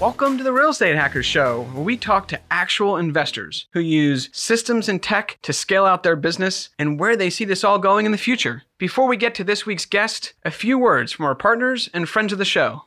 Welcome to the Real Estate Hackers Show, where we talk to actual investors who use systems and tech to scale out their business and where they see this all going in the future. Before we get to this week's guest, a few words from our partners and friends of the show.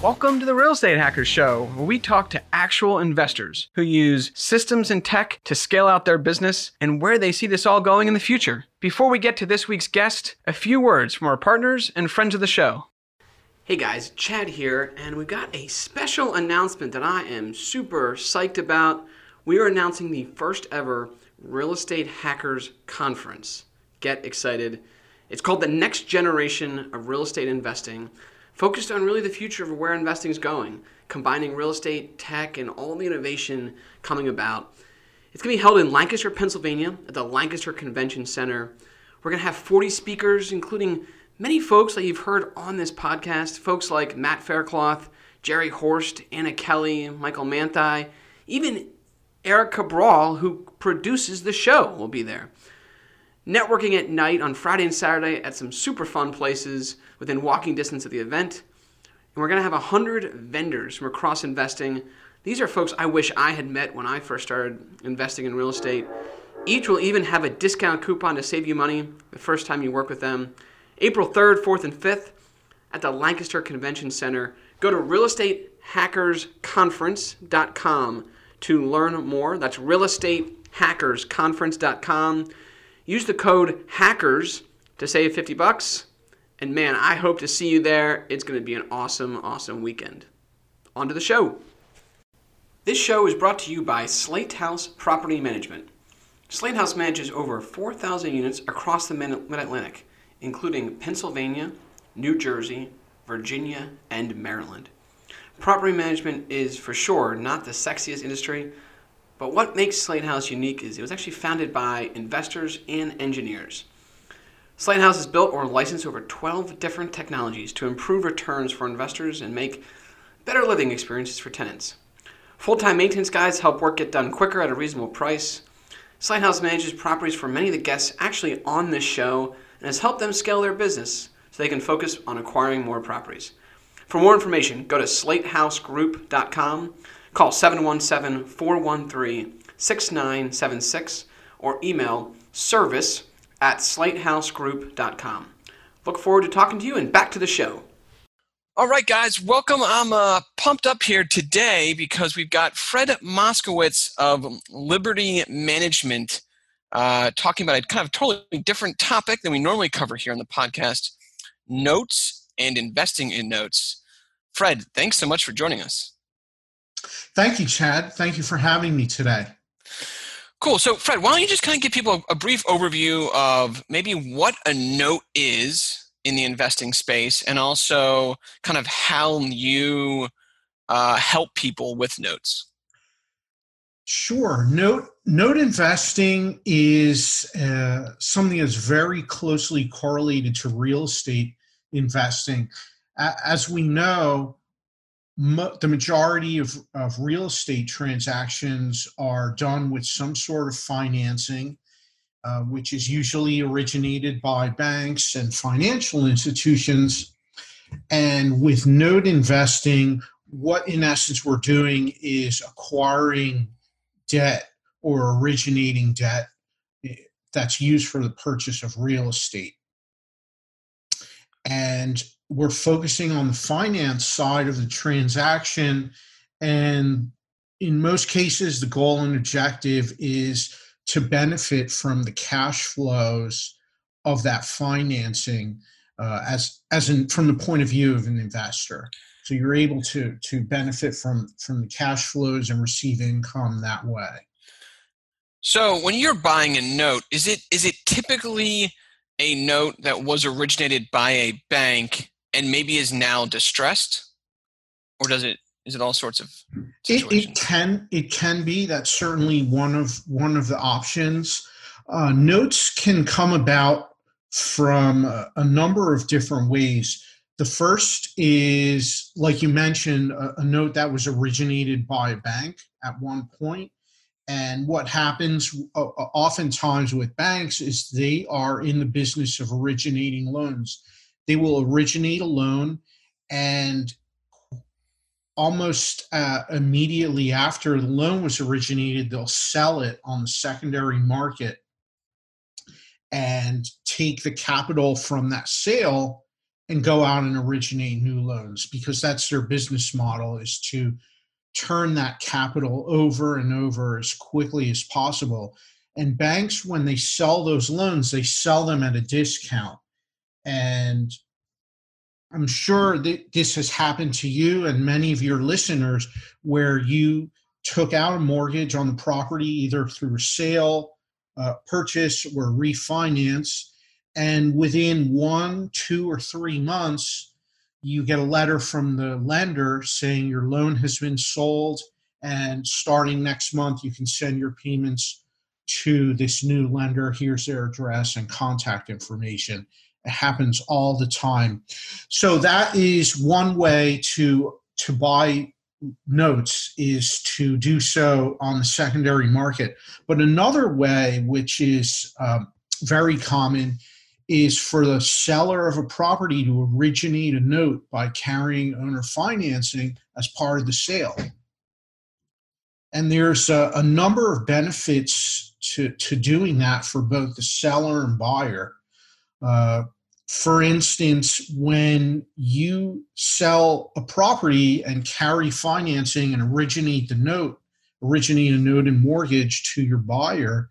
Welcome to the Real Estate Hackers Show, where we talk to actual investors who use systems and tech to scale out their business and where they see this all going in the future. Before we get to this week's guest, a few words from our partners and friends of the show. Hey guys, Chad here, and we've got a special announcement that I am super psyched about. We are announcing the first ever Real Estate Hackers Conference. Get excited. It's called the Next Generation of Real Estate Investing focused on really the future of where investing is going, combining real estate, tech, and all the innovation coming about. It's going to be held in Lancaster, Pennsylvania at the Lancaster Convention Center. We're going to have 40 speakers, including many folks that you've heard on this podcast, folks like Matt Faircloth, Jerry Horst, Anna Kelly, Michael Manthei, even Eric Cabral, who produces the show, will be there networking at night on Friday and Saturday at some super fun places within walking distance of the event. And we're going to have 100 vendors from across investing. These are folks I wish I had met when I first started investing in real estate. Each will even have a discount coupon to save you money the first time you work with them. April 3rd, 4th, and 5th at the Lancaster Convention Center. Go to realestatehackersconference.com to learn more. That's realestatehackersconference.com. Use the code HACKERS to save 50 bucks. And man, I hope to see you there. It's going to be an awesome, awesome weekend. On to the show. This show is brought to you by Slate House Property Management. Slate House manages over 4,000 units across the Mid Atlantic, including Pennsylvania, New Jersey, Virginia, and Maryland. Property management is for sure not the sexiest industry, but what makes Slate House unique is it was actually founded by investors and engineers. Slate House has built or licensed over 12 different technologies to improve returns for investors and make better living experiences for tenants. Full time maintenance guys help work get done quicker at a reasonable price. Slate House manages properties for many of the guests actually on this show and has helped them scale their business so they can focus on acquiring more properties. For more information, go to slatehousegroup.com Call 717 413 6976 or email service at slatehousegroup.com. Look forward to talking to you and back to the show. All right, guys, welcome. I'm uh, pumped up here today because we've got Fred Moskowitz of Liberty Management uh, talking about a kind of totally different topic than we normally cover here on the podcast notes and investing in notes. Fred, thanks so much for joining us. Thank you, Chad. Thank you for having me today. Cool. So, Fred, why don't you just kind of give people a brief overview of maybe what a note is in the investing space and also kind of how you uh, help people with notes? Sure. Note note investing is uh, something that's very closely correlated to real estate investing. As we know, the majority of, of real estate transactions are done with some sort of financing, uh, which is usually originated by banks and financial institutions. And with note investing, what in essence we're doing is acquiring debt or originating debt eh, that's used for the purchase of real estate. And we're focusing on the finance side of the transaction. And in most cases, the goal and objective is to benefit from the cash flows of that financing uh, as, as in, from the point of view of an investor. So you're able to to benefit from from the cash flows and receive income that way. So when you're buying a note, is it is it typically a note that was originated by a bank and maybe is now distressed, or does it is it all sorts of it, it, can it can be that's certainly one of one of the options uh, notes can come about from a, a, number of different ways. The first is like you mentioned a, a note that was originated by a bank at one point. And what happens uh, oftentimes with banks is they are in the business of originating loans they will originate a loan and almost uh, immediately after the loan was originated, they'll sell it on the secondary market and take the capital from that sale and go out and originate new loans because that's their business model is to turn that capital over and over as quickly as possible. And banks when they sell those loans they sell them at a discount and I'm sure that this has happened to you and many of your listeners where you took out a mortgage on the property either through sale, uh, purchase, or refinance. And within one, two, or three months, you get a letter from the lender saying your loan has been sold. And starting next month, you can send your payments to this new lender. Here's their address and contact information it happens all the time. So that is one way to to buy notes is to do so on the secondary market. But another way, which is um, very common, is for the seller of a property to originate a note by carrying owner financing as part of the sale. And there's a, a number of benefits to, to doing that for both the seller and buyer. Uh, for instance, when you sell a property and carry financing and originate the note, originate a note and mortgage to your buyer,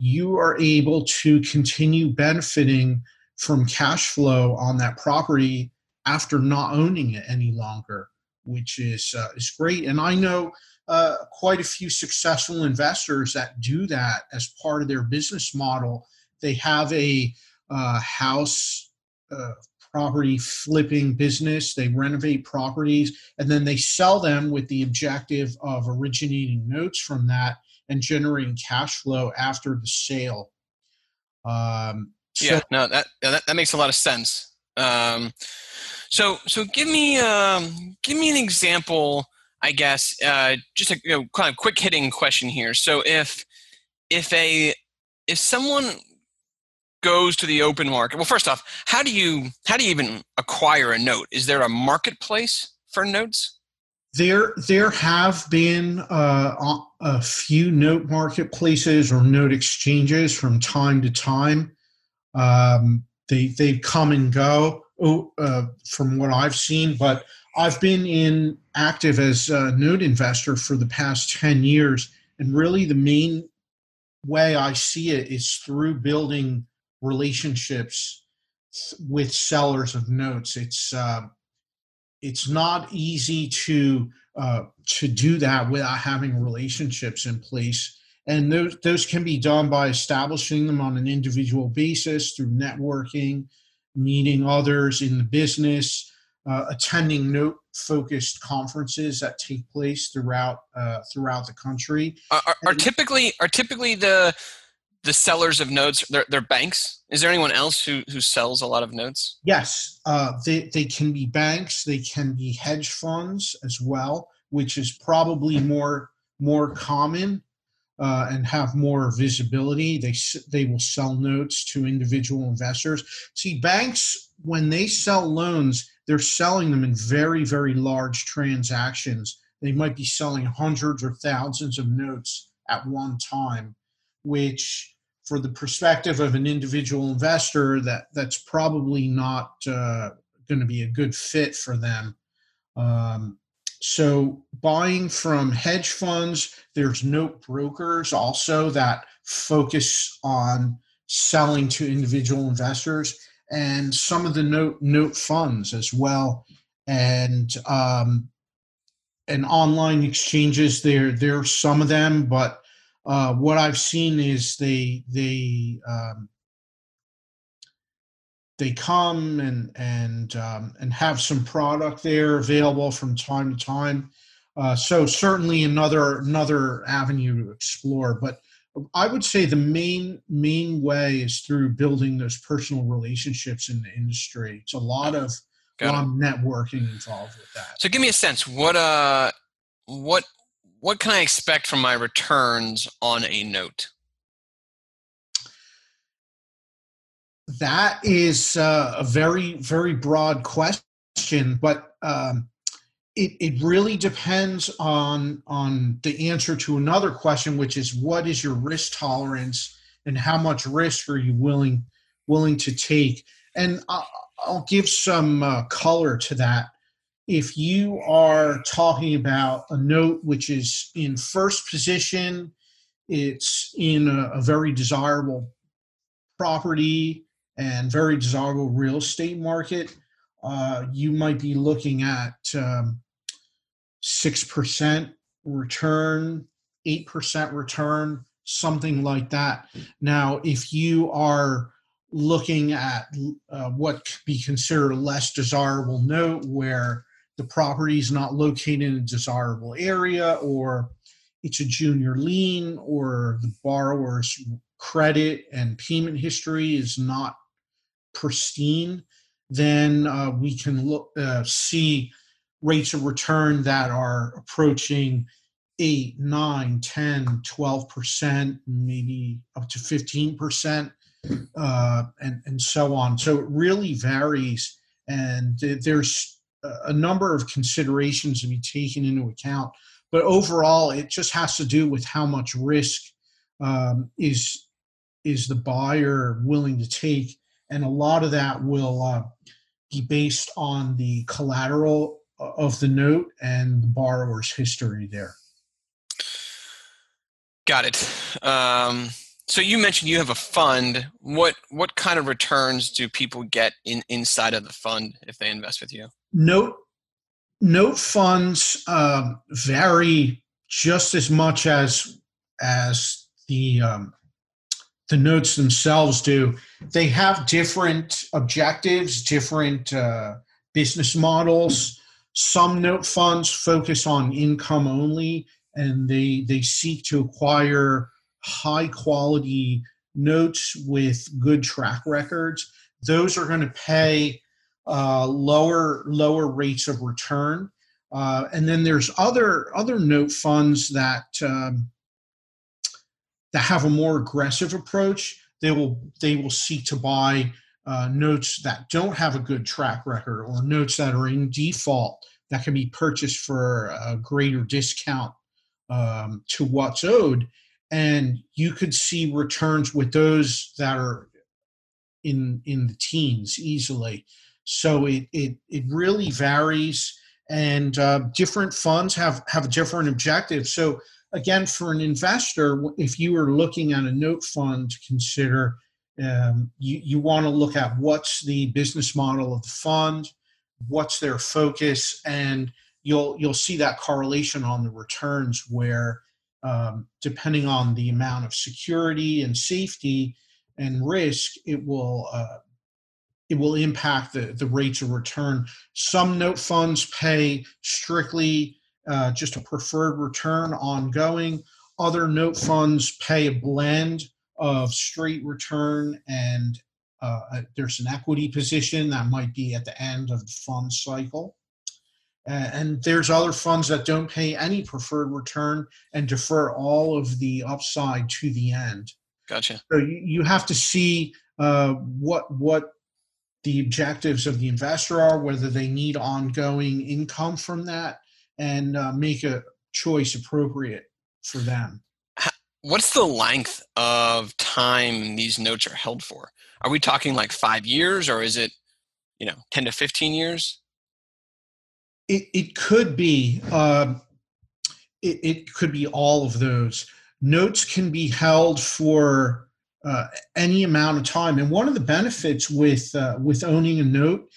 you are able to continue benefiting from cash flow on that property after not owning it any longer, which is uh, is great. And I know uh, quite a few successful investors that do that as part of their business model. They have a uh, house uh, property flipping business. They renovate properties and then they sell them with the objective of originating notes from that and generating cash flow after the sale. Um, so yeah, no, that, that that makes a lot of sense. Um, so so give me um, give me an example. I guess uh, just a you know, kind of quick hitting question here. So if if a if someone goes to the open market. Well first off how do you how do you even acquire a note? Is there a marketplace for notes? There there have been uh, a few note marketplaces or note exchanges from time to time. Um, they they come and go oh, uh, from what i've seen but i've been in active as a note investor for the past 10 years and really the main way i see it is through building relationships with sellers of notes. It's uh, it's not easy to uh, to do that without having relationships in place, and those those can be done by establishing them on an individual basis through networking, meeting others in the business, uh, attending note focused conferences that take place throughout uh, throughout the country. Are, are, are typically are typically the the sellers of notes they're, they're banks? Is there anyone else who who sells a lot of notes? Yes uh, they, they can be banks they can be hedge funds as well which is probably more more common uh, and have more visibility. They they will sell notes to individual investors. See banks when they sell loans they're selling them in very very large transactions. They might be selling hundreds or thousands of notes at one time which for the perspective of an individual investor that that's probably not uh, going to be a good fit for them um, so buying from hedge funds there's note brokers also that focus on selling to individual investors and some of the note note funds as well and um, and online exchanges. There there are some of them, but uh, what I've seen is they they um, they come and and um, and have some product there available from time to time. Uh, so certainly another another avenue to explore. But I would say the main main way is through building those personal relationships in the industry. It's a lot of, a lot of networking involved with that. So give me a sense. What uh what what can I expect from my returns on a note? That is uh, a very very broad question, but um, it, it really depends on on the answer to another question, which is what is your risk tolerance and how much risk are you willing willing to take? And I'll, I'll give some uh, color to that. If you are talking about a note which is in first position, it's in a, a very desirable property and very desirable real estate market, uh, you might be looking at um, 6% return, 8% return, something like that. Now, if you are looking at uh, what could be considered a less desirable note where the property is not located in a desirable area or it's a junior lien or the borrower's credit and payment history is not pristine, then uh, we can look uh, see rates of return that are approaching 8 9 10 12% maybe up to 15% uh, and, and so on. So it really varies and there's a number of considerations to be taken into account but overall it just has to do with how much risk um, is is the buyer willing to take and a lot of that will uh, be based on the collateral of the note and the borrower's history there. Got it. Um, so you mentioned you have a fund. What what kind of returns do people get in inside of the fund if they invest with you? Note note funds um, vary just as much as as the um, the notes themselves do. They have different objectives, different uh, business models. Some note funds focus on income only, and they they seek to acquire high quality notes with good track records. Those are going to pay uh, lower lower rates of return. Uh, and then there's other other note funds that um, that have a more aggressive approach. They will they will seek to buy uh, notes that don't have a good track record or notes that are in default that can be purchased for a greater discount um, to what's owed. And you could see returns with those that are in in the teens easily. So it it, it really varies, and uh, different funds have have different objectives. So again, for an investor, if you are looking at a note fund to consider, um, you, you want to look at what's the business model of the fund, what's their focus, and you'll you'll see that correlation on the returns where um, depending on the amount of security and safety and risk, it will uh, it will impact the, the rates of return. Some note funds pay strictly uh, just a preferred return ongoing. Other note funds pay a blend of straight return and uh, there's an equity position that might be at the end of the fund cycle. Uh, and there's other funds that don't pay any preferred return and defer all of the upside to the end. Gotcha. So you, you have to see uh, what what the objectives of the investor are, whether they need ongoing income from that, and uh, make a choice appropriate for them. What's the length of time these notes are held for? Are we talking like five years, or is it, you know, ten to fifteen years? It it could be. Uh, it, it could be all of those. Notes can be held for uh, any amount of time, and one of the benefits with uh, with owning a note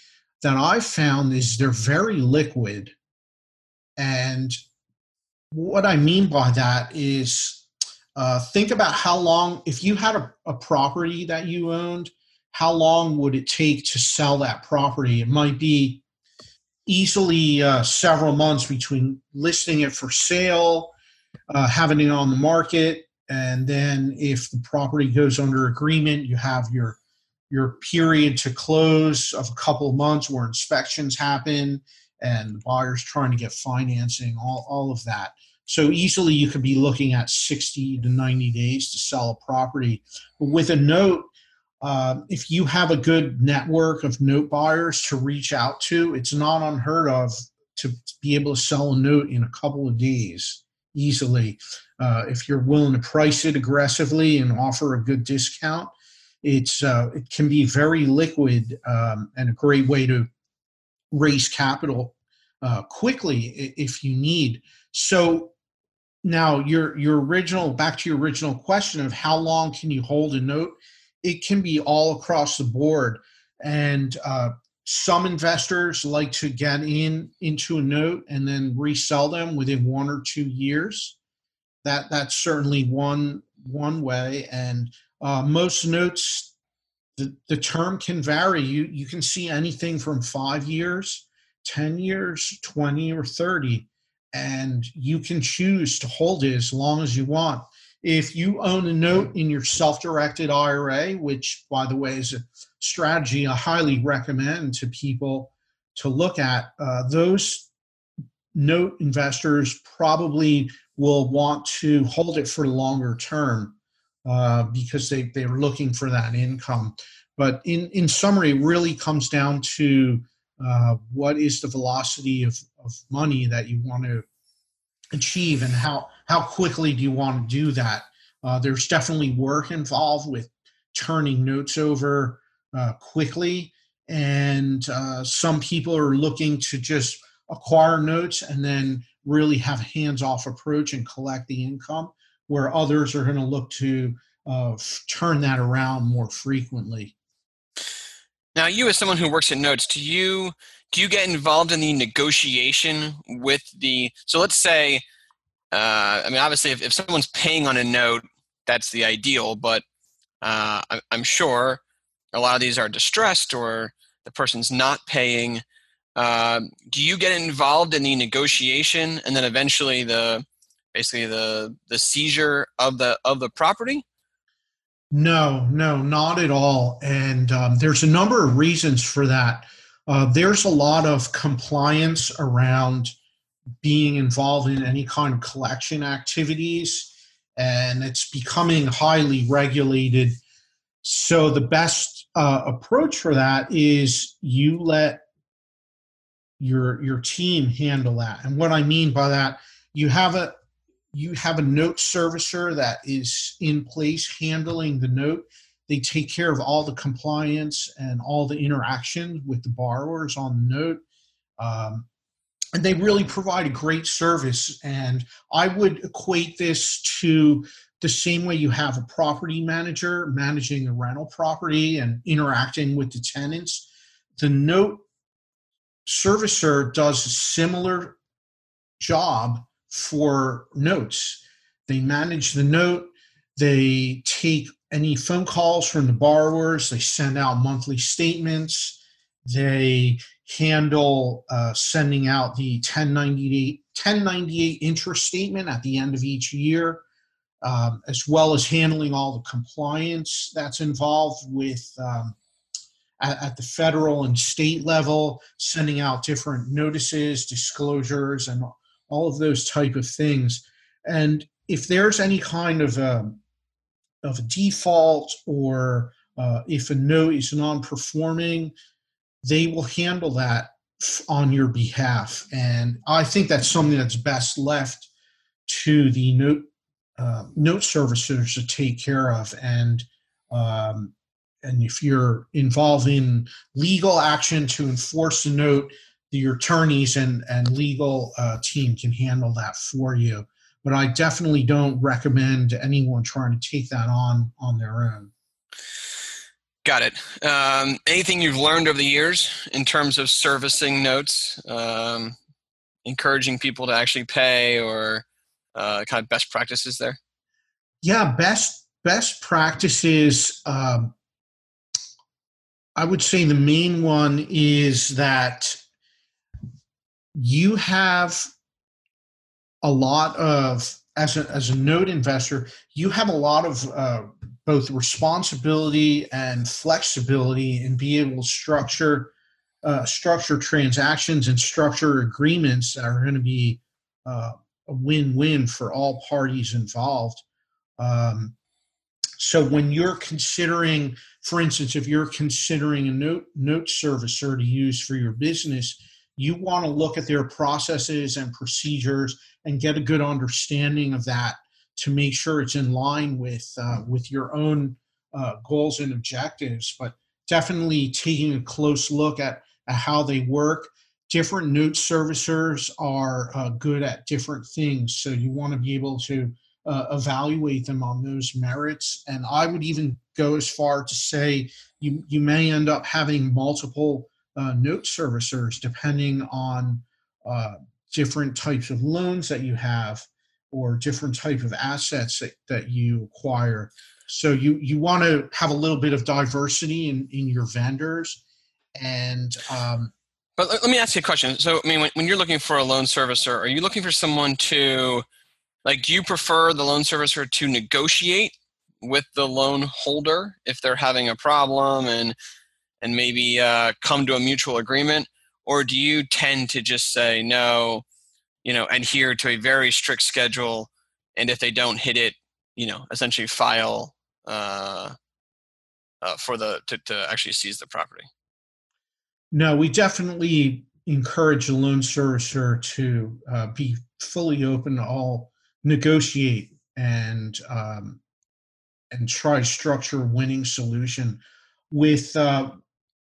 that I've found is they're very liquid. And what I mean by that is uh, think about how long, if you had a, a property that you owned, how long would it take to sell that property? It might be easily uh, several months between listing it for sale, uh, having it on the market, and then if the property goes under agreement, you have your your period to close of a couple months where inspections happen and the buyer's trying to get financing, all, all of that. So easily you could be looking at 60 to 90 days to sell a property. With a note, uh, if you have a good network of note buyers to reach out to, it's not unheard of to be able to sell a note in a couple of days easily. Uh, if you're willing to price it aggressively and offer a good discount, it's uh, it can be very liquid um, and a great way to raise capital uh, quickly if you need. So now your your original back to your original question of how long can you hold a note? It can be all across the board, and uh, some investors like to get in into a note and then resell them within one or two years. That that's certainly one one way, and uh, most notes, the, the term can vary. You, you can see anything from five years, 10 years, 20, or 30, and you can choose to hold it as long as you want. If you own a note in your self directed IRA, which, by the way, is a strategy I highly recommend to people to look at, uh, those note investors probably will want to hold it for longer term uh, because they, they're looking for that income. But in, in summary, it really comes down to uh, what is the velocity of, of money that you want to achieve and how, how quickly do you want to do that. Uh, there's definitely work involved with turning notes over uh, quickly. And uh, some people are looking to just acquire notes and then really have a hands off approach and collect the income where others are going to look to uh, f- turn that around more frequently. Now, you as someone who works at Notes, do you do you get involved in the negotiation with the? So let's say, uh, I mean, obviously, if, if someone's paying on a note, that's the ideal. But uh, I, I'm sure a lot of these are distressed or the person's not paying. Uh, do you get involved in the negotiation and then eventually the basically the the seizure of the of the property? No, no, not at all. And um, there's a number of reasons for that. Uh, there's a lot of compliance around being involved in any kind of collection activities, and it's becoming highly regulated. So the best uh, approach for that is you let your your team handle that. And what I mean by that, you have a you have a note servicer that is in place handling the note. They take care of all the compliance and all the interaction with the borrowers on the note. Um, and they really provide a great service. And I would equate this to the same way you have a property manager managing a rental property and interacting with the tenants. The note servicer does a similar job for notes. They manage the note, they take any phone calls from the borrowers, they send out monthly statements, they handle uh, sending out the 1098, 1098 interest statement at the end of each year. Um, as well as handling all the compliance that's involved with um, at, at, the federal and state level, sending out different notices, disclosures, and all of those type of things. And if there's any kind of a, um, of a default or uh, if a note is non-performing, they will handle that on your behalf. And I think that's something that's best left to the note uh, note servicers to take care of. And um, and if you're involved in legal action to enforce the note, your attorneys and, and legal uh, team can handle that for you. But I definitely don't recommend anyone trying to take that on on their own. Got it. Um, anything you've learned over the years in terms of servicing notes, um, encouraging people to actually pay, or uh, kind of best practices there? Yeah, best best practices. Um, I would say the main one is that you have a lot of as a, as a note investor, you have a lot of uh, both responsibility and flexibility and be able to structure uh, structure transactions and structure agreements that are going to be uh, a win-win for all parties involved. Um, so when you're considering, for instance, if you're considering a note note servicer to use for your business, you want to look at their processes and procedures and get a good understanding of that to make sure it's in line with uh, with your own uh, goals and objectives. But definitely taking a close look at, at how they work. Different note servicers are uh, good at different things, so you want to be able to uh, evaluate them on those merits. And I would even go as far to say you you may end up having multiple uh, note servicers depending on uh, different types of loans that you have or different type of assets that, that you acquire. So you you want to have a little bit of diversity in, in your vendors, and um, but let me ask you a question. So I mean, when, when you're looking for a loan servicer, are you looking for someone to like? Do you prefer the loan servicer to negotiate with the loan holder if they're having a problem and and maybe uh, come to a mutual agreement, or do you tend to just say no? You know, adhere to a very strict schedule, and if they don't hit it, you know, essentially file uh, uh, for the to, to actually seize the property. No, we definitely encourage a loan servicer to uh, be fully open to all negotiate and um, and try structure winning solution with uh,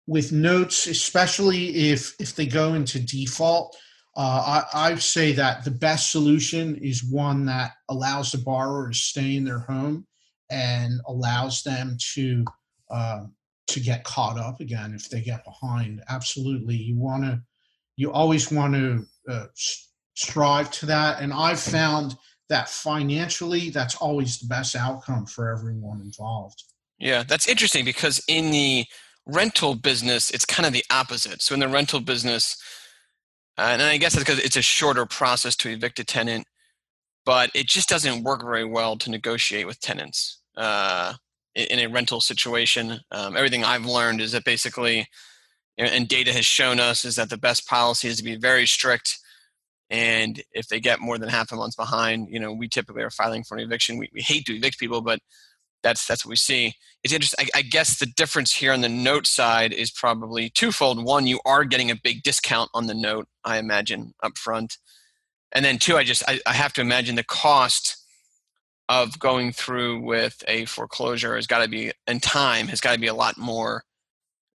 with notes, especially if if they go into default uh, I, I say that the best solution is one that allows the borrower to stay in their home and allows them to uh, to get caught up again if they get behind. Absolutely, you want to, you always want to uh, strive to that. And I've found that financially, that's always the best outcome for everyone involved. Yeah, that's interesting because in the rental business, it's kind of the opposite. So in the rental business and I guess it's because it's a shorter process to evict a tenant, but it just doesn't work very well to negotiate with tenants uh, in, in, a rental situation. Um, everything I've learned is that basically, and data has shown us, is that the best policy is to be very strict. And if they get more than half a month behind, you know, we typically are filing for an eviction. We, we hate to evict people, but that's that's what we see. It's interesting. I, I, guess the difference here on the note side is probably twofold. One, you are getting a big discount on the note, I imagine, up front, and then two, I just I, I have to imagine the cost of going through with a foreclosure has got to be and time has got to be a lot more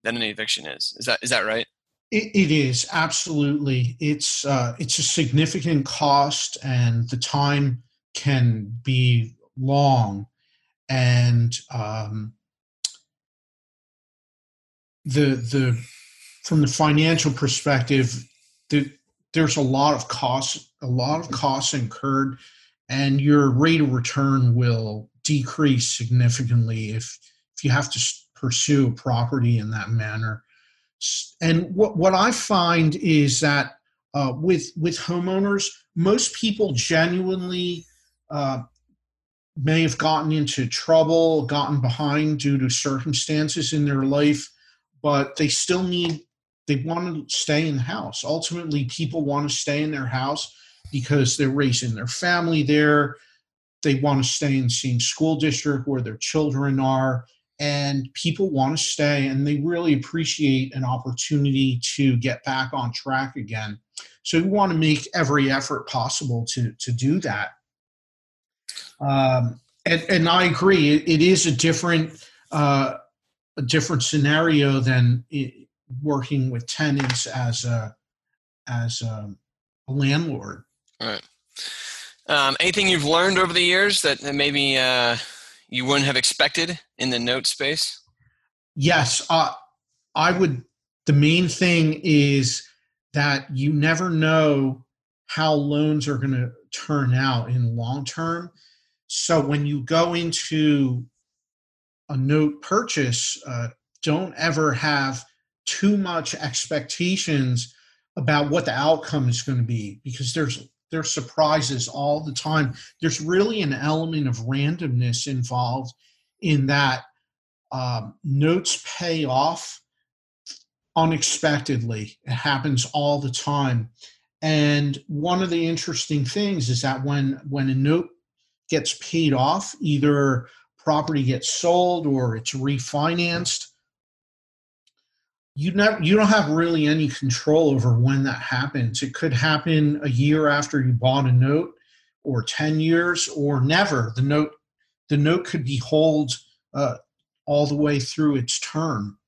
than an eviction is. Is that is that right? it, it is absolutely. It's uh, it's a significant cost, and the time can be long and um, the the from the financial perspective, the, there's a lot of costs, a lot of costs incurred, and your rate of return will decrease significantly if if you have to pursue a property in that manner. And what what I find is that uh, with with homeowners, most people genuinely uh, may have gotten into trouble, gotten behind due to circumstances in their life, but they still need, they want to stay in the house. Ultimately, people want to stay in their house because they're raising their family there. They want to stay in the same school district where their children are. And people want to stay and they really appreciate an opportunity to get back on track again. So we want to make every effort possible to, to do that. Um, and, and, I agree, it, it is a different uh, a different scenario than it, working with tenants as a as a, a landlord. All right. Um, anything you've learned over the years that maybe uh, you wouldn't have expected in the note space? Yes, uh, I would. The main thing is that you never know how loans are going to turn out in long term. So when you go into a note purchase, uh, don't ever have too much expectations about what the outcome is going to be because there's there's surprises all the time. There's really an element of randomness involved in that um, notes pay off unexpectedly. It happens all the time. And one of the interesting things is that when when a note gets paid off, either property gets sold or it's refinanced, you never you don't have really any control over when that happens. It could happen a year after you bought a note, or ten years, or never. The note the note could be held uh, all the way through its term.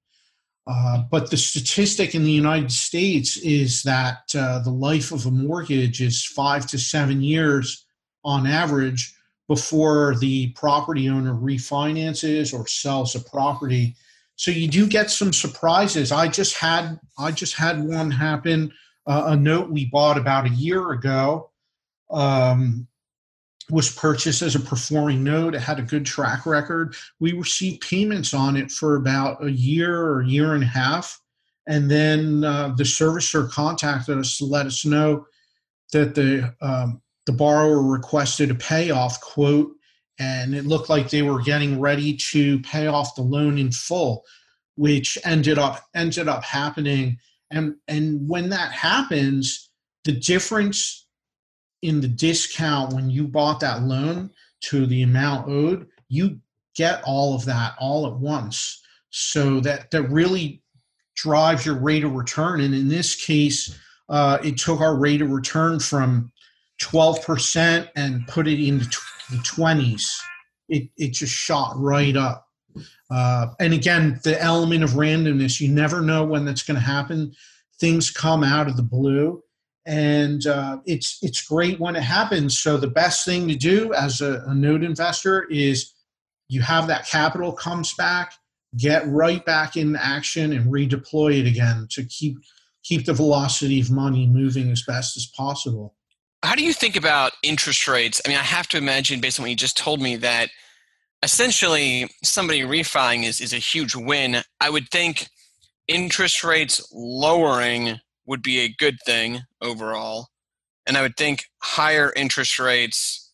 Uh, but the statistic in the United States is that uh, the life of a mortgage is five to seven years on average before the property owner refinances or sells a property. So you do get some surprises. I just had I just had one happen. Uh, a note we bought about a year ago um, was purchased as a performing note. It had a good track record. We received payments on it for about a year or year and a half. And then uh, the servicer contacted us to let us know that the um, the borrower requested a payoff quote, and it looked like they were getting ready to pay off the loan in full, which ended up ended up happening. And and when that happens, the difference in the discount when you bought that loan to the amount owed, you get all of that all at once. So that that really drives your rate of return. And in this case, uh, it took our rate of return from 12% and put it into the 20s. It, it just shot right up. Uh, and again, the element of randomness, you never know when that's going to happen. Things come out of the blue and uh, it's it's great when it happens. So the best thing to do as a, a note investor is you have that capital comes back, get right back in action and redeploy it again to keep keep the velocity of money moving as best as possible. How do you think about interest rates? I mean, I have to imagine based on what you just told me that essentially somebody refining is, is a huge win. I would think interest rates lowering would be a good thing overall. And I would think higher interest rates,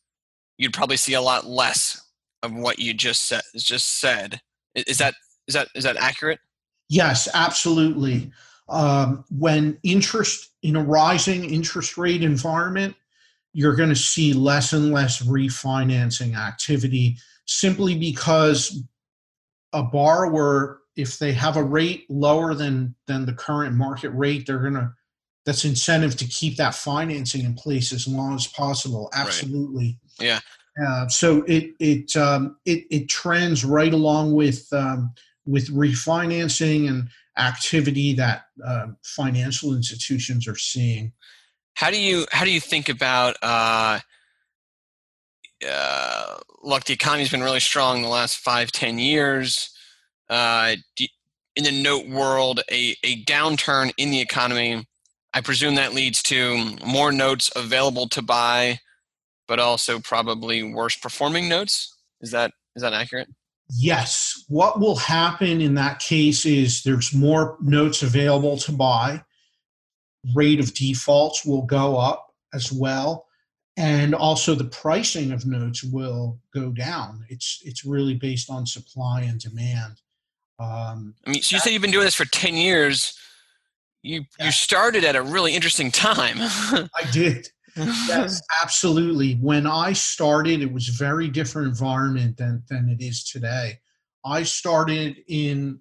you'd probably see a lot less of what you just said. Just said. Is that is that is that accurate? Yes, absolutely. Um, when interest in a rising interest rate environment, you're going to see less and less refinancing activity simply because a borrower if they have a rate lower than than the current market rate, they're gonna that's incentive to keep that financing in place as long as possible. Absolutely. Right. Yeah. Uh, so it it um, it it trends right along with um, with refinancing and activity that uh, financial institutions are seeing. How do you how do you think about uh, uh, look? The economy's been really strong the last five ten years uh, in the note world a, a downturn in the economy. I presume that leads to more notes available to buy, but also probably worse performing notes. Is that is that accurate? Yes. What will happen in that case is there's more notes available to buy. Rate of defaults will go up as well. And also the pricing of notes will go down. It's it's really based on supply and demand. Um, I mean, so you say you've been doing this for ten years. You yeah. you started at a really interesting time. I did. Yes, absolutely. When I started, it was a very different environment than than it is today. I started in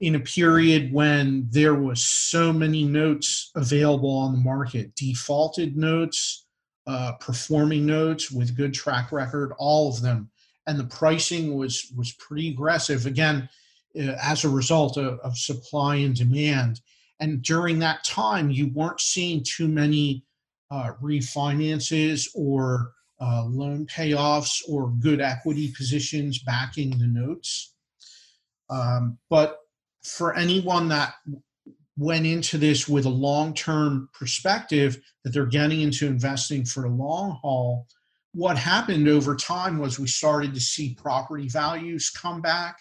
in a period when there was so many notes available on the market, defaulted notes, uh, performing notes with good track record, all of them, and the pricing was was pretty aggressive. Again, uh, as a result of, of, supply and demand. And during that time, you weren't seeing too many uh, refinances or uh, loan payoffs or good equity positions backing the notes. Um, but for anyone that went into this with a long-term perspective that they're getting into investing for the long haul what happened over time was we started to see property values come back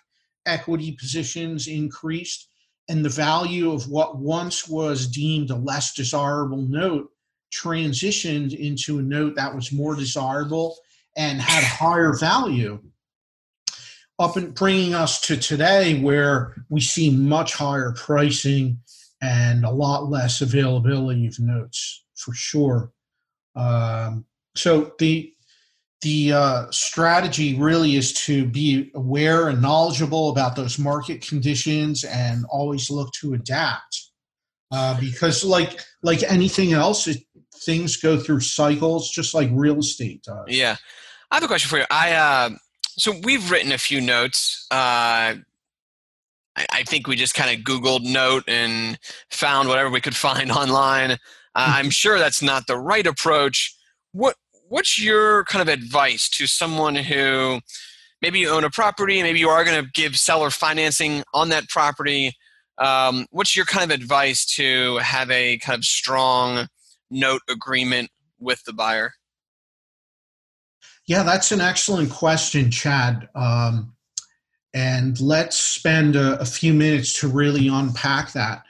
equity positions increased and the value of what once was deemed a less desirable note transitioned into a note that was more desirable and had higher value up and bringing us to today where we see much higher pricing and a lot less availability of notes for sure. Um, so the the uh, strategy really is to be aware and knowledgeable about those market conditions and always look to adapt uh, because like like anything else it, things go through cycles just like real estate does. Yeah. I have a question for you. I uh, so we've written a few notes. Uh, I, I think we just kind of googled note and found whatever we could find online. Uh, i'm sure that's not the right approach. What what's your kind of advice to someone who maybe you own a property, maybe you are going to give seller financing on that property? Um, what's your kind of advice to have a kind of strong note agreement with the buyer? Yeah, that's an excellent question, Chad. Um, and let's spend a, a, few minutes to really unpack that.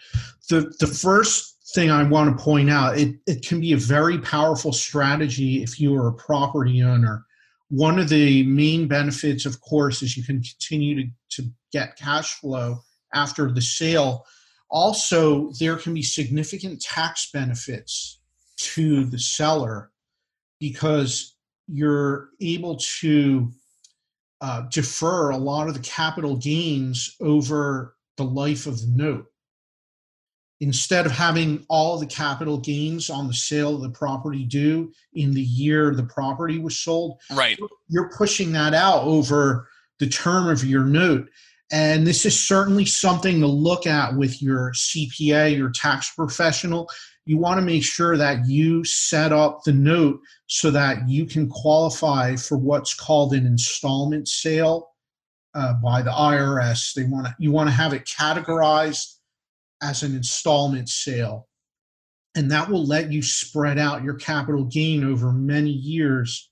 The, the first thing I want to point out. It, it can be a very powerful strategy if you are a property owner. One of the main benefits, of course, is you can continue to, to get cash flow after the sale. Also, there can be significant tax benefits to the seller because you're able to uh, defer a lot of the capital gains over the life of the note. Instead of having all the capital gains on the sale of the property due in the year the property was sold right. you're pushing that out over the term of your note. And this is certainly something to look at with your cpa your tax professional you want to make sure that you set up the note so that you can qualify for what's called an installment sale uh, by the irs they want to you want to have it categorized as an installment sale. And that will let you spread out your capital gain over many years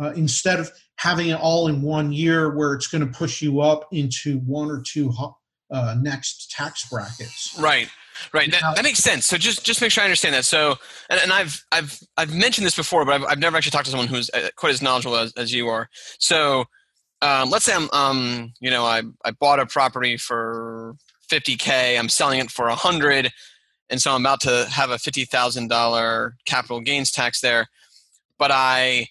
uh, instead of having it all in one year where it's going to push you up into one or two uh, next tax brackets. Right. Right. That, that, makes sense. So just just make sure I understand that. So, and, and I've I've I've mentioned this before, but I've, I've never actually talked to someone who's uh, quite as knowledgeable as, as you are. So, um, let's say I'm um you know I I bought a property for 50k i'm selling it for 100 and so i'm about to have a $50000 capital gains tax there but i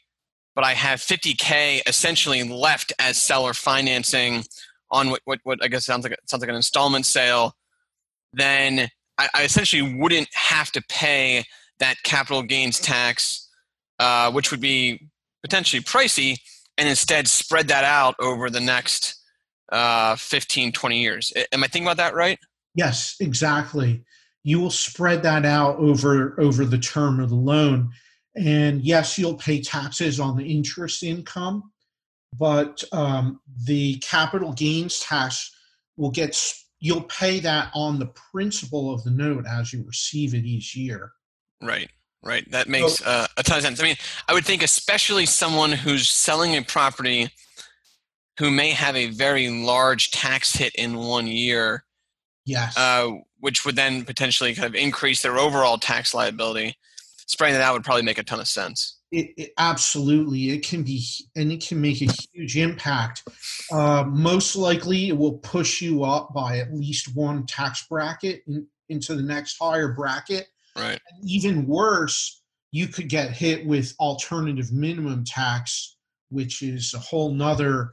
but i have 50k essentially left as seller financing on what what, what i guess sounds like sounds like an installment sale then I, I essentially wouldn't have to pay that capital gains tax uh, which would be potentially pricey and instead spread that out over the next uh, 15, 20 years. Am I thinking about that right? Yes, exactly. You will spread that out over over the term of the loan, and yes, you'll pay taxes on the interest income, but um, the capital gains tax will get you'll pay that on the principal of the note as you receive it each year. Right. Right. That makes so, uh, a ton of sense. I mean, I would think, especially someone who's selling a property who may have a very large tax hit in one year. Yes. Uh, which would then potentially kind of increase their overall tax liability. Spreading that out would probably make a ton of sense. It, it, absolutely, it can be, and it can make a huge impact. Uh, most likely, it will push you up by at least one tax bracket in, into the next higher bracket. Right. And even worse, you could get hit with alternative minimum tax, which is a whole nother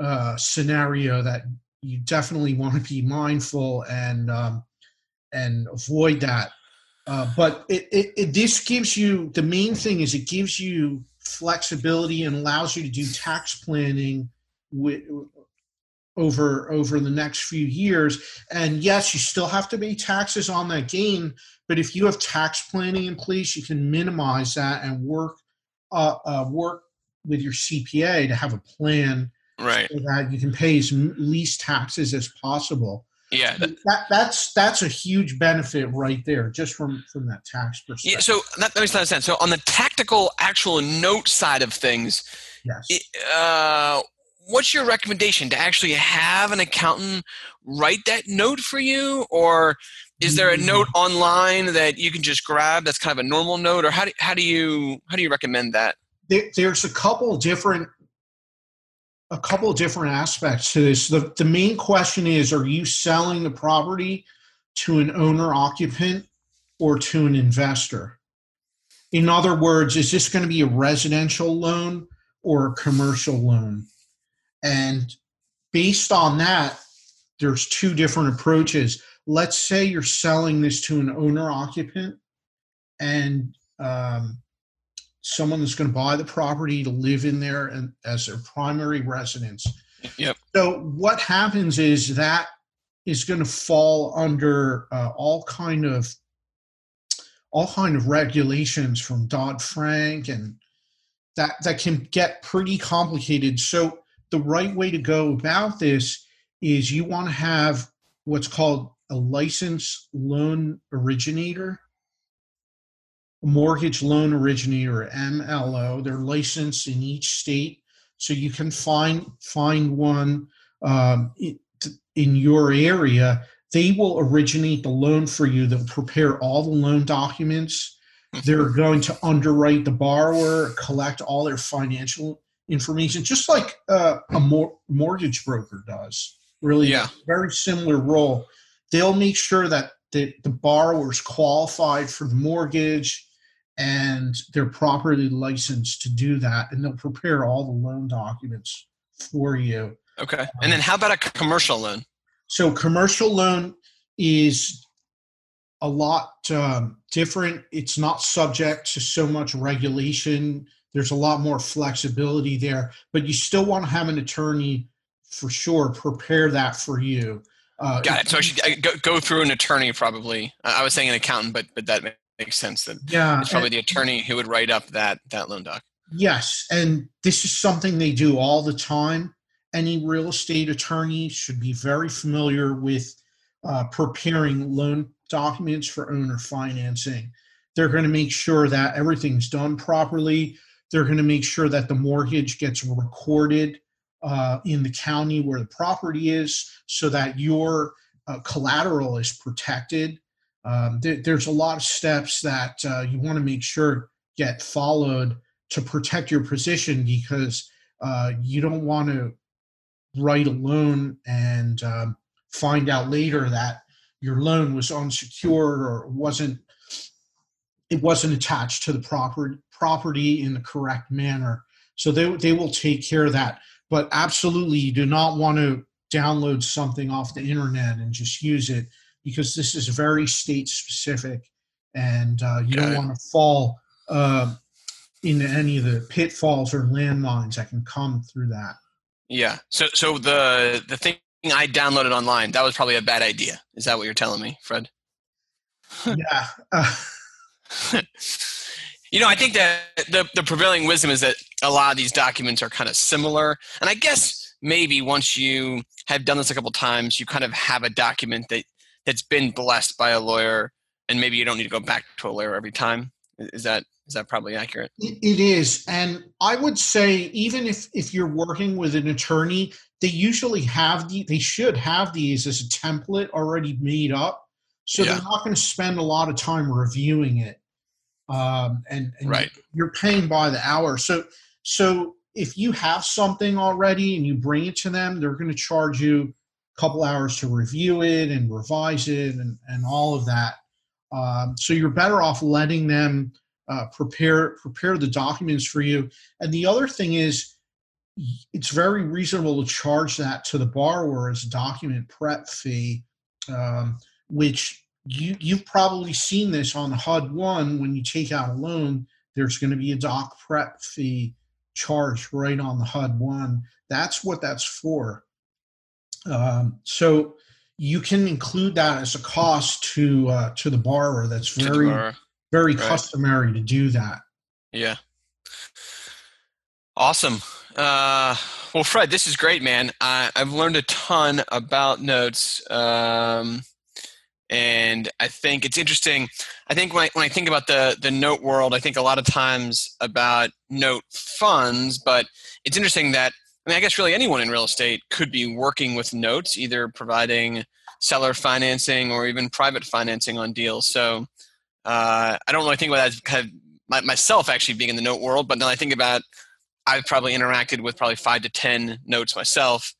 uh, scenario that you definitely want to be mindful and um, and avoid that. Uh, but it, it, it, this gives you the main thing is it gives you flexibility and allows you to do tax planning with, over over the next few years. And yes, you still have to pay taxes on that gain, but if you have tax planning in place, you can minimize that and work uh, uh, work with your CPA to have a plan right so that you can pay as least taxes as possible Yeah, that, that, that's that's a huge benefit right there, just from from that tax perspective. Yeah, so that, that makes a lot of sense. So on the tactical, actual note side of things, yes. It, uh, what's your recommendation to actually have an accountant write that note for you, or is there a mm. note online that you can just grab that's kind of a normal note, or how do how do you how do you recommend that? There, there's a couple different a couple of different aspects to this. The, the main question is Are you selling the property to an owner occupant or to an investor? In other words, is this going to be a residential loan or a commercial loan? And based on that, there's two different approaches. Let's say you're selling this to an owner occupant and um, someone that's going to buy the property to live in there and as their primary residence. Yep. So what happens is that is going to fall under uh, all kind of all kind of regulations from Dodd Frank and that that can get pretty complicated. So the right way to go about this is you want to have what's called a licensed loan originator mortgage loan originator MLO. They're licensed in each state, so you can find find one um, in, your area. They will originate the loan for you. They'll prepare all the loan documents. They're going to underwrite the borrower, collect all their financial information, just like uh, a mor- mortgage broker does. Really, yeah. very similar role. They'll make sure that the, the borrower's qualified for the mortgage and they're properly licensed to do that and they'll prepare all the loan documents for you. Okay. And then how about a commercial loan? So commercial loan is a lot um, different. It's not subject to so much regulation. There's a lot more flexibility there but you still want to have an attorney for sure prepare that for you. Uh, Got it. So I should go, go through an attorney, probably. I was saying an accountant, but but that makes sense that yeah, it's probably and, the attorney who would write up that that loan doc. Yes, and this is something they do all the time. Any real estate attorney should be very familiar with uh, preparing loan documents for owner financing. They're going to make sure that everything's done properly. They're going to make sure that the mortgage gets recorded uh, in the county where the property is so that your uh, collateral is protected um, th- there's a lot of steps that uh, you want to make sure get followed to protect your position because uh, you don't want to write a loan and um, find out later that your loan was unsecured or wasn't it wasn't attached to the proper property in the correct manner. So they, they will take care of that. But absolutely you do not want to download something off the internet and just use it because this is very state specific and uh, you don't want to fall uh, into any of the pitfalls or landmines that can come through that. Yeah. So, so the the thing I downloaded online that was probably a bad idea. Is that what you're telling me, Fred? yeah. Uh, you know, I think that the the prevailing wisdom is that a lot of these documents are kind of similar, and I guess maybe once you have done this a couple times, you kind of have a document that that's been blessed by a lawyer and maybe you don't need to go back to a lawyer every time is that is that probably accurate it is and i would say even if if you're working with an attorney they usually have the they should have these as a template already made up so yeah. they're not going to spend a lot of time reviewing it um, and, and right. you're paying by the hour so so if you have something already and you bring it to them they're going to charge you couple hours to review it and revise it and, and all of that. Um, so you're better off letting them uh, prepare prepare the documents for you. And the other thing is, it's very reasonable to charge that to the borrower as a document prep fee, um, which you you've probably seen this on HUD one when you take out a loan. There's going to be a doc prep fee charged right on the HUD one. That's what that's for. Um, so you can include that as a cost to uh, to the borrower. That's very very right. customary to do that. Yeah. Awesome. Uh, well, Fred, this is great, man. I, have learned a ton about notes, um, and I think it's interesting. I think when I, when I think about the the note world, I think a lot of times about note funds, but it's interesting that I mean, I guess really anyone in real estate could be working with notes, either providing seller financing or even private financing on deals. So uh, I don't really think about that kind of my, myself actually being in the note world, but then I think about I've probably interacted with probably five to ten notes myself,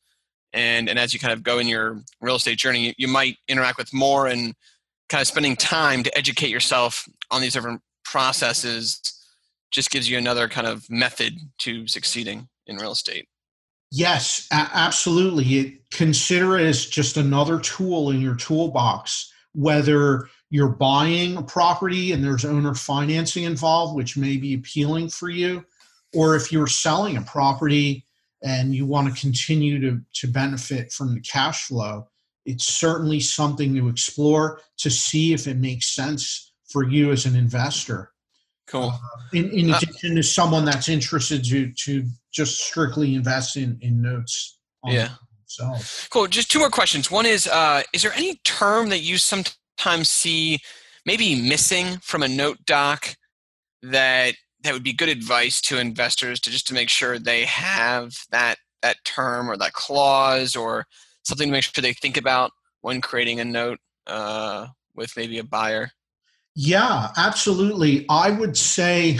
and and as you kind of go in your real estate journey, you, you might interact with more and kind of spending time to educate yourself on these different processes just gives you another kind of method to succeeding in real estate. Yes, absolutely. Consider it as just another tool in your toolbox, whether you're buying a property and there's owner financing involved, which may be appealing for you, or if you're selling a property and you want to continue to, to benefit from the cash flow, it's certainly something to explore to see if it makes sense for you as an investor. Cool. Uh, in, in uh, addition to someone that's interested to to just strictly invest in in notes. yeah. So cool. Just two more questions. One is, uh, is there any term that you sometimes see maybe missing from a note doc that that would be good advice to investors to just to make sure they have that that term or that clause or something to make sure they think about when creating a note uh, with maybe a buyer? Yeah, absolutely. I would say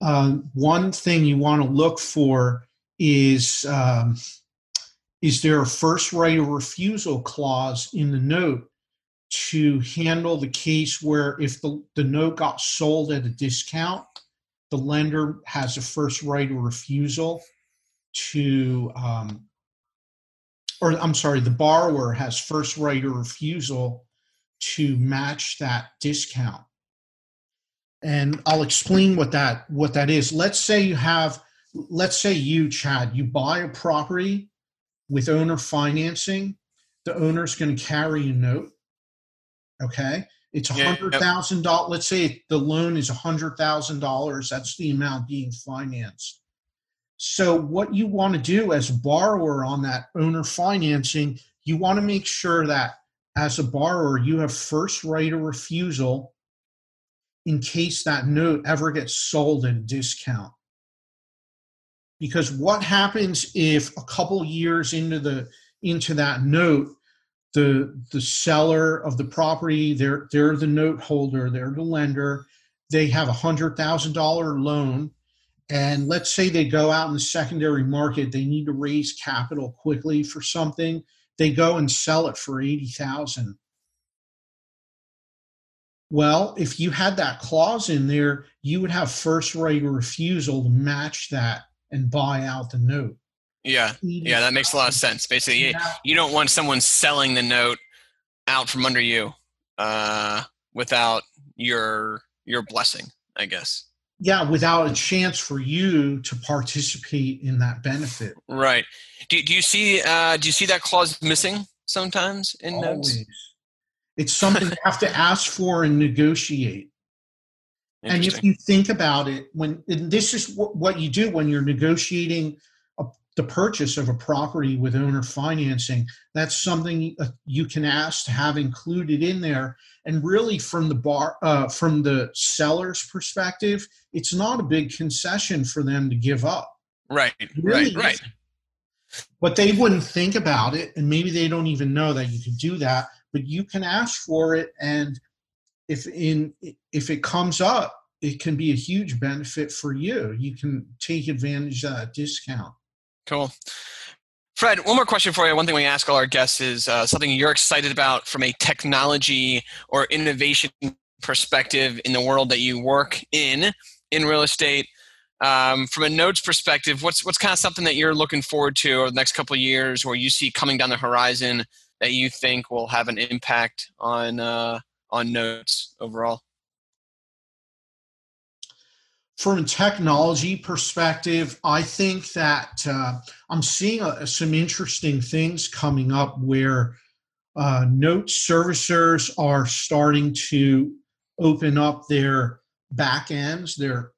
uh, one thing you want to look for is um, is there a first right of refusal clause in the note to handle the case where if the, the note got sold at a discount, the lender has a first right of refusal to um, or I'm sorry, the borrower has first right of refusal to match that discount. And I'll explain what that what that is. Let's say you have let's say you Chad, you buy a property with owner financing, the owner's going to carry a note. Okay? It's a hundred thousand dollars. Let's say the loan is a hundred thousand dollars. That's the amount being financed. So, what you want to do as a borrower on that owner financing, you want to make sure that as a borrower, you have first right of refusal in case that note ever gets sold at a discount. Because what happens if a couple years into the into that note, the the seller of the property, they're they're the note holder, they're the lender, they have a hundred thousand dollar loan, and let's say they go out in the secondary market, they need to raise capital quickly for something they go and sell it for 80,000. Well, if you had that clause in there, you would have first right of refusal to match that and buy out the note. Yeah. Yeah, that makes a lot of sense. Basically, now, you don't want someone selling the note out from under you uh, without your your blessing, I guess yeah without a chance for you to participate in that benefit. Right. Do, do you see uh, do you see that clause missing sometimes in Always. notes it's something you have to ask for and negotiate. And if you think about it when this is what you do when you're negotiating the purchase of a property with owner financing that's something uh, you can ask to have included in there. And really from the bar uh, from the seller's perspective it's not a big concession for them to give up. Right really right. right but they wouldn't think about it and maybe they don't even know that you can do that but you can ask for it and if in if it comes up it can be a huge benefit for you. You can take advantage of that discount cool Fred, one more question for you. One thing we ask all our guests is uh, something you're excited about from a technology or innovation perspective in the world that you work in, in real estate. Um, from a notes perspective, what's what's kind of something that you're looking forward to over the next couple of years, or you see coming down the horizon that you think will have an impact on uh, on notes overall? From a technology perspective, I think that uh, I'm seeing uh, some interesting things coming up where uh, note servicers are starting to open up their back ends, their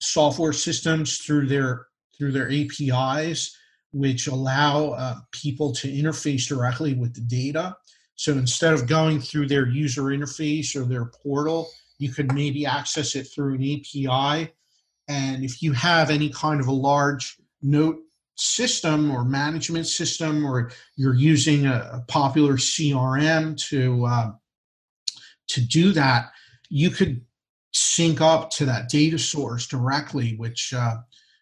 software systems through their through their APIs, which allow uh, people to interface directly with the data. So instead of going through their user interface or their portal, you could maybe access it through an API. And if you have any kind of a large note system or management system, or you're using a, popular CRM to uh, to do that, you could sync up to that data source directly, which uh,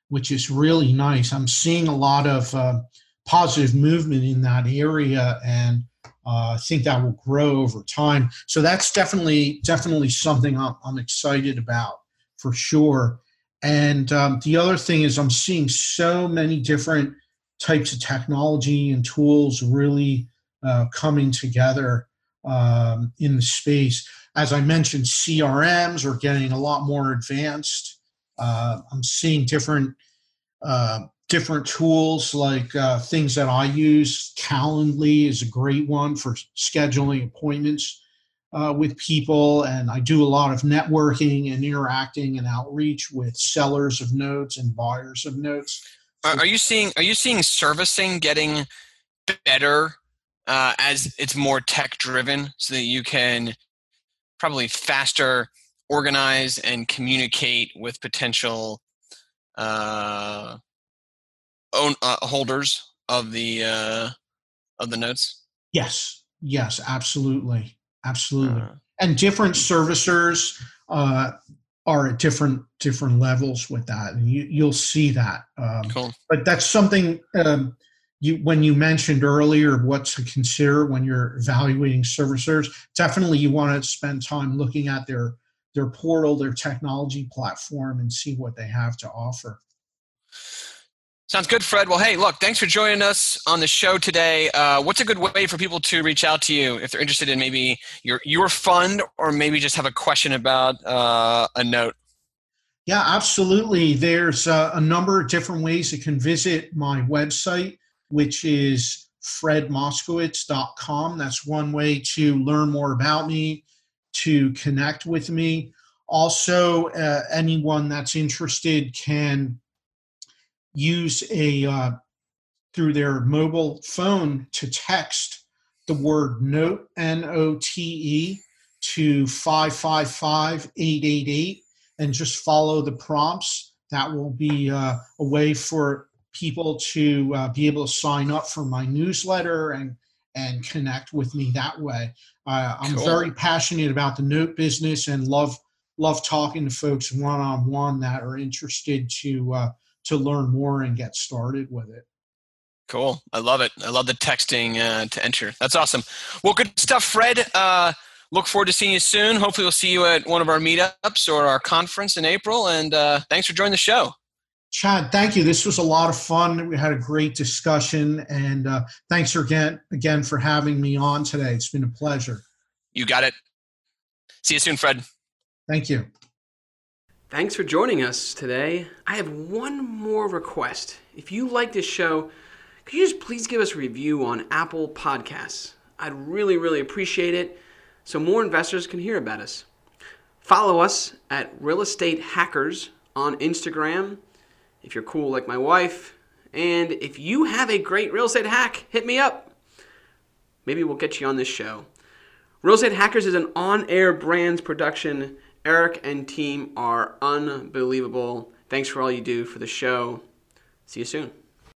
which is really nice. I'm seeing a lot of uh, positive movement in that area, and uh, I think that will grow over time. So that's definitely definitely something I'm, I'm excited about for sure. And um, the other thing is, I'm seeing so many different types of technology and tools really uh, coming together um, in the space. As I mentioned, CRMs are getting a lot more advanced. Uh, I'm seeing different uh, different tools like uh, things that I use. Calendly is a great one for scheduling appointments uh, with people, and I do a lot of networking and interacting and outreach with sellers of notes and buyers of notes. Are, are you seeing Are you seeing servicing getting better uh, as it's more tech driven, so that you can probably faster organize and communicate with potential uh, own uh, holders of the uh, of the notes? Yes, yes, absolutely, absolutely. Uh, and different servicers uh, are at different different levels with that, and you you'll see that. Um, cool. But that's something. Um, you, when you mentioned earlier what to consider when you're evaluating servicers, definitely you want to spend time looking at their their portal, their technology platform, and see what they have to offer. Sounds good, Fred. Well, hey, look, thanks for joining us on the show today. Uh, what's a good way for people to reach out to you if they're interested in maybe your your fund or maybe just have a question about uh, a note? Yeah, absolutely. There's a, a number of different ways you can visit my website, which is fredmoskowitz.com. That's one way to learn more about me, to connect with me. Also, uh, anyone that's interested can use a uh, through their mobile phone to text the word note n-o-t-e to 555-888 and just follow the prompts that will be uh, a way for people to uh, be able to sign up for my newsletter and and connect with me that way uh, i'm cool. very passionate about the note business and love love talking to folks one-on-one that are interested to uh, to learn more and get started with it. Cool. I love it. I love the texting uh, to enter. That's awesome. Well, good stuff, Fred. Uh, look forward to seeing you soon. Hopefully, we'll see you at one of our meetups or our conference in April. And uh, thanks for joining the show. Chad, thank you. This was a lot of fun. We had a great discussion, and uh, thanks again again for having me on today. It's been a pleasure. You got it. See you soon, Fred. Thank you. Thanks for joining us today. I have one more request. If you like this show, could you just please give us a review on Apple Podcasts? I'd really, really appreciate it so more investors can hear about us. Follow us at Real Estate Hackers on Instagram if you're cool like my wife. And if you have a great real estate hack, hit me up. Maybe we'll get you on this show. Real Estate Hackers is an on air brands production Eric and team are unbelievable. Thanks for all you do for the show. See you soon.